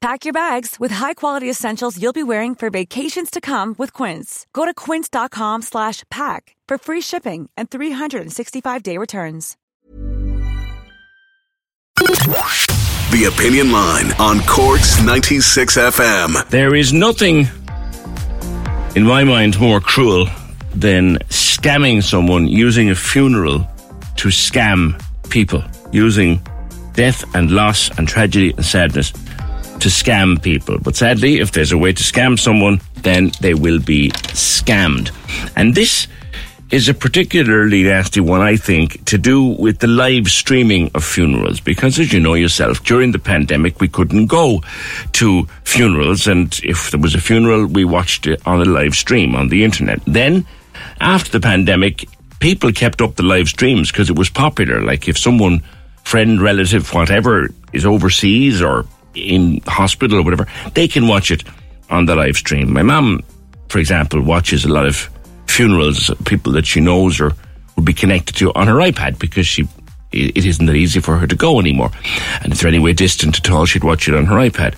Pack your bags with high-quality essentials you'll be wearing for vacations to come with Quince. Go to quince.com slash pack for free shipping and 365-day returns. The Opinion Line on Cork's 96 FM. There is nothing, in my mind, more cruel than scamming someone using a funeral to scam people, using death and loss and tragedy and sadness to scam people. But sadly, if there's a way to scam someone, then they will be scammed. And this is a particularly nasty one, I think, to do with the live streaming of funerals. Because as you know yourself, during the pandemic, we couldn't go to funerals. And if there was a funeral, we watched it on a live stream on the internet. Then, after the pandemic, people kept up the live streams because it was popular. Like if someone, friend, relative, whatever, is overseas or in hospital or whatever, they can watch it on the live stream. My mum, for example, watches a lot of funerals, people that she knows or would be connected to on her iPad because she it isn't that easy for her to go anymore. And if they're anywhere distant at all, she'd watch it on her iPad.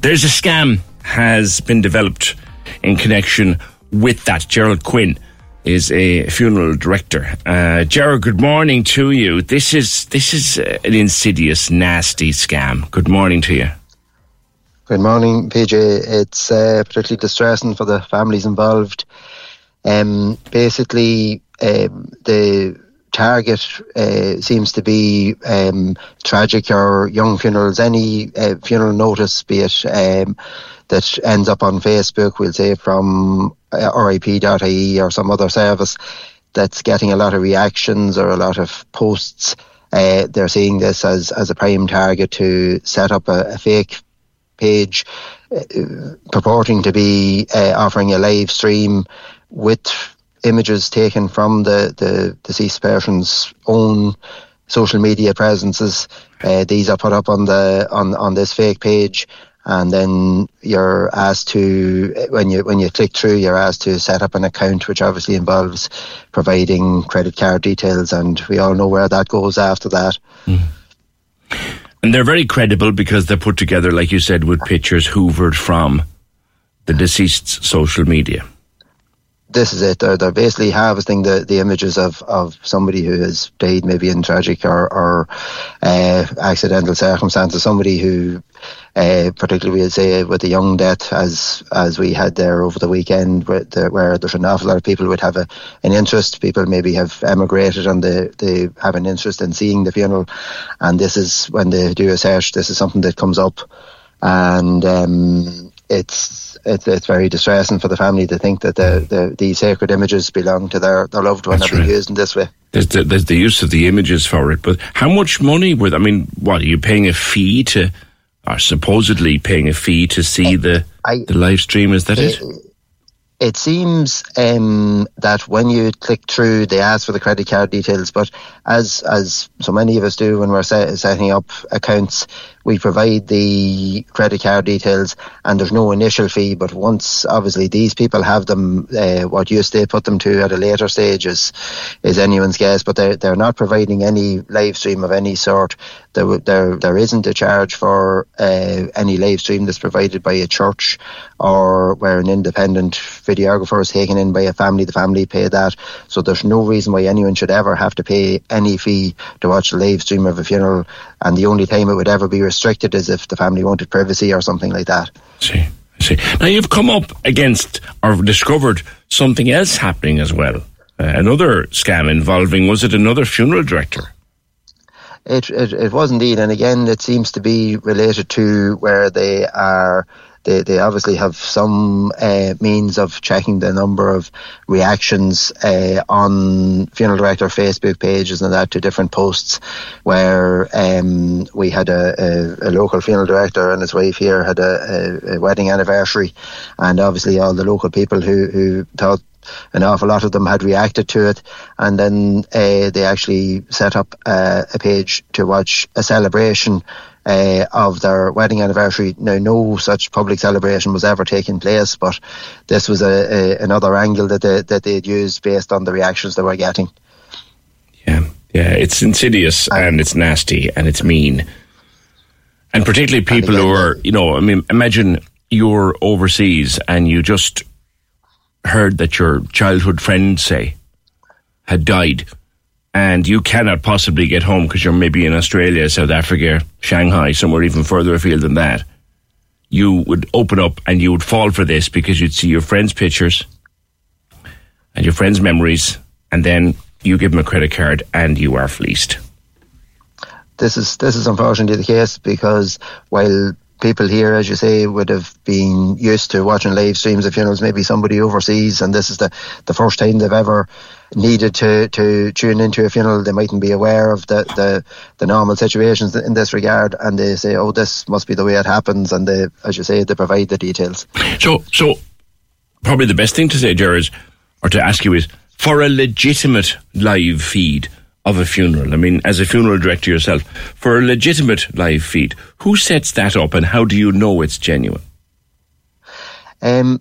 There's a scam has been developed in connection with that. Gerard Quinn is a funeral director. Uh, Gerard, good morning to you. This is this is uh, an insidious, nasty scam. Good morning to you. Good morning, PJ. It's uh, particularly distressing for the families involved. Um, basically, um, the target uh, seems to be um, tragic or young funerals. Any uh, funeral notice, be it um, that ends up on Facebook, we'll say from uh, RIP.ie or some other service that's getting a lot of reactions or a lot of posts. Uh, they're seeing this as, as a prime target to set up a, a fake page uh, purporting to be uh, offering a live stream with images taken from the, the deceased person's own social media presences. Uh, these are put up on the on on this fake page, and then you're asked to when you when you click through, you're asked to set up an account, which obviously involves providing credit card details, and we all know where that goes after that. Mm. And they're very credible because they're put together, like you said, with pictures hoovered from the deceased's social media this is it. They're, they're basically harvesting the, the images of, of somebody who has died maybe in tragic or, or uh, accidental circumstances, somebody who, uh, particularly we'd say with a young death, as as we had there over the weekend, where, the, where there's an awful lot of people would have a, an interest. People maybe have emigrated and they, they have an interest in seeing the funeral. And this is when they do a search, this is something that comes up. And um, it's it's it's very distressing for the family to think that the, the these sacred images belong to their, their loved one That's are being right. used in this way. There's the, there's the use of the images for it, but how much money were? I mean, what are you paying a fee to, or supposedly paying a fee to see the I, the live stream? Is that it? it? It seems um, that when you click through, they ask for the credit card details. But as as so many of us do when we're set, setting up accounts, we provide the credit card details, and there's no initial fee. But once, obviously, these people have them, uh, what use they put them to at a later stage is is anyone's guess. But they're they're not providing any live stream of any sort. There there there isn't a charge for uh, any live stream that's provided by a church or where an independent videographer is taken in by a family. The family pay that, so there's no reason why anyone should ever have to pay any fee to watch a live stream of a funeral. And the only time it would ever be restricted is if the family wanted privacy or something like that. See, see. Now you've come up against or discovered something else happening as well. uh, another scam involving, was it another funeral director? It, it, it was indeed, and again, it seems to be related to where they are they, they obviously have some uh, means of checking the number of reactions uh, on funeral director Facebook pages and that to different posts where um, we had a, a, a, local funeral director and his wife here had a, a, wedding anniversary. And obviously all the local people who, who thought an awful lot of them had reacted to it, and then uh, they actually set up uh, a page to watch a celebration uh, of their wedding anniversary. Now, no such public celebration was ever taking place, but this was a, a another angle that they, that they'd used based on the reactions they were getting. Yeah, yeah, it's insidious and, and it's nasty and it's mean, and particularly people again, who are, you know, I mean, imagine you're overseas and you just heard that your childhood friend, say, had died and you cannot possibly get home because you're maybe in Australia, South Africa, Shanghai, somewhere even further afield than that, you would open up and you would fall for this because you'd see your friends' pictures and your friends' memories, and then you give them a credit card and you are fleeced. This is this is unfortunately the case because while people here, as you say, would have been used to watching live streams of funerals, maybe somebody overseas, and this is the, the first time they've ever needed to, to tune into a funeral. They mightn't be aware of the, the, the normal situations in this regard, and they say, oh, this must be the way it happens, and they, as you say, they provide the details. So, so probably the best thing to say, Gerard, or to ask you is, for a legitimate live feed, of a funeral? I mean, as a funeral director yourself, for a legitimate live feed, who sets that up and how do you know it's genuine? Um,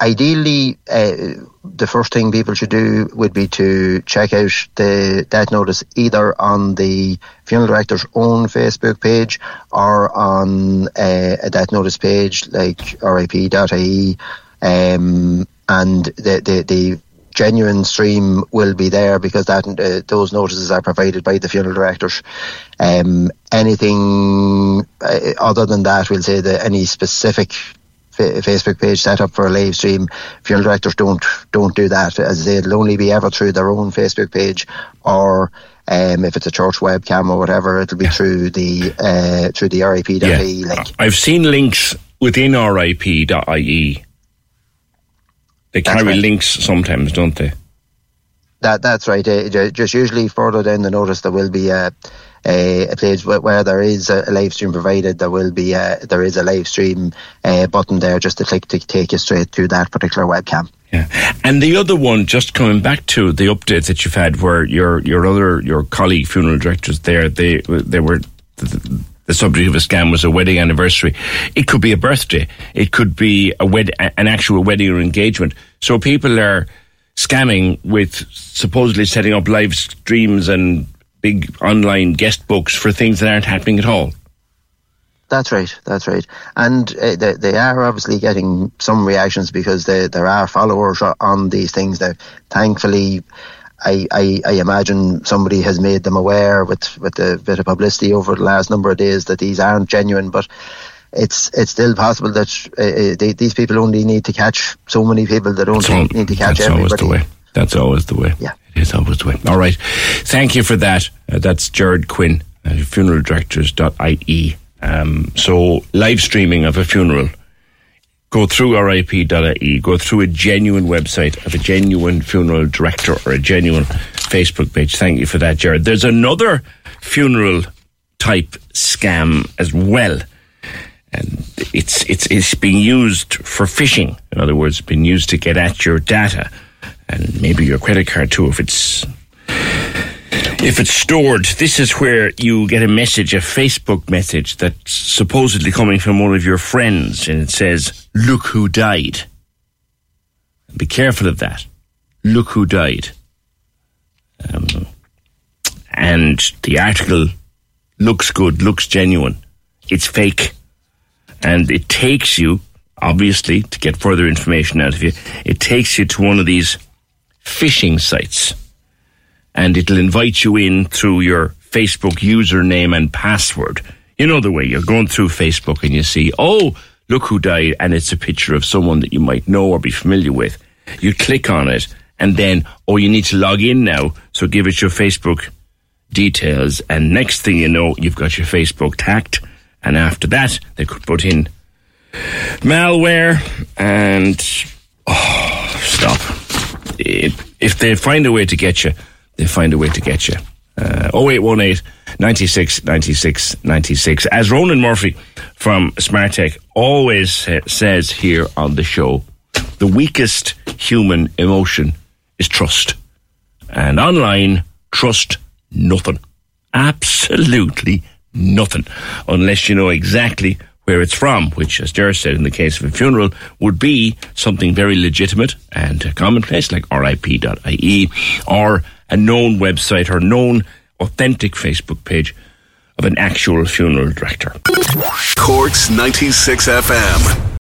ideally, uh, the first thing people should do would be to check out the death notice either on the funeral director's own Facebook page or on uh, a death notice page like rip.ie. Um, and the, the, the genuine stream will be there because that uh, those notices are provided by the funeral directors. Um, anything uh, other than that, we'll say that any specific Facebook page set up for a live stream. Funeral directors don't don't do that. As I say, it'll only be ever through their own Facebook page, or um, if it's a church webcam or whatever, it'll be yeah. through the uh, through the RIP.ie yeah. link. I've seen links within RIP.ie they carry right. links sometimes, don't they? That that's right. Uh, just usually further down the notice, there will be a, a, a page where, there is a, live stream provided. There will be a, there is a live stream uh, button there just to click to take you straight to that particular webcam. Yeah, and the other one, just coming back to the updates that you've had, where your your other your colleague funeral directors there, they they were the subject of a scam was a wedding anniversary. It could be a birthday. It could be a wed- an actual wedding or engagement. So people are scamming with supposedly setting up live streams and big online guest books for things that aren't happening at all. That's right. That's right. And uh, they, they are obviously getting some reactions because they, there are followers on these things. That thankfully, I, I, I, imagine somebody has made them aware with, with a bit of publicity over the last number of days that these aren't genuine, but it's it's still possible that uh, uh they, these people only need to catch so many people that don't all, need to catch that's everybody. Always the way. That's always the way. Yeah. It is always the way. All right. Thank you for that. Uh, that's Gerard Quinn, uh, funeraldirectors.ie. Um, so, live streaming of a funeral go through rip.ie, go through a genuine website of a genuine funeral director or a genuine Facebook page. Thank you for that, Gerard. There's another funeral type scam as well. And it's it's it's being used for phishing. In other words, being used to get at your data and maybe your credit card too if it's if it's stored, this is where you get a message, a Facebook message that's supposedly coming from one of your friends, and it says, Look who died. Be careful of that. Look who died. Um, and the article looks good, looks genuine. It's fake. And it takes you, obviously, to get further information out of you, it takes you to one of these phishing sites and it'll invite you in through your Facebook username and password. You know the way you're going through Facebook and you see, oh, look who died, and it's a picture of someone that you might know or be familiar with. You click on it, and then, oh, you need to log in now, so give it your Facebook details, and next thing you know, you've got your Facebook tagged, and after that, they could put in malware and oh, stop. If they find a way to get you, they find a way to get you. Uh, 0818 96 96 96. As Ronan Murphy from Smartech always says here on the show, the weakest human emotion is trust. And online, trust nothing. Absolutely nothing. Unless you know exactly where it's from, which, as Ger said in the case of a funeral, would be something very legitimate and commonplace like rip.ie or a known website or known authentic Facebook page of an actual funeral director. Cork's 96 FM.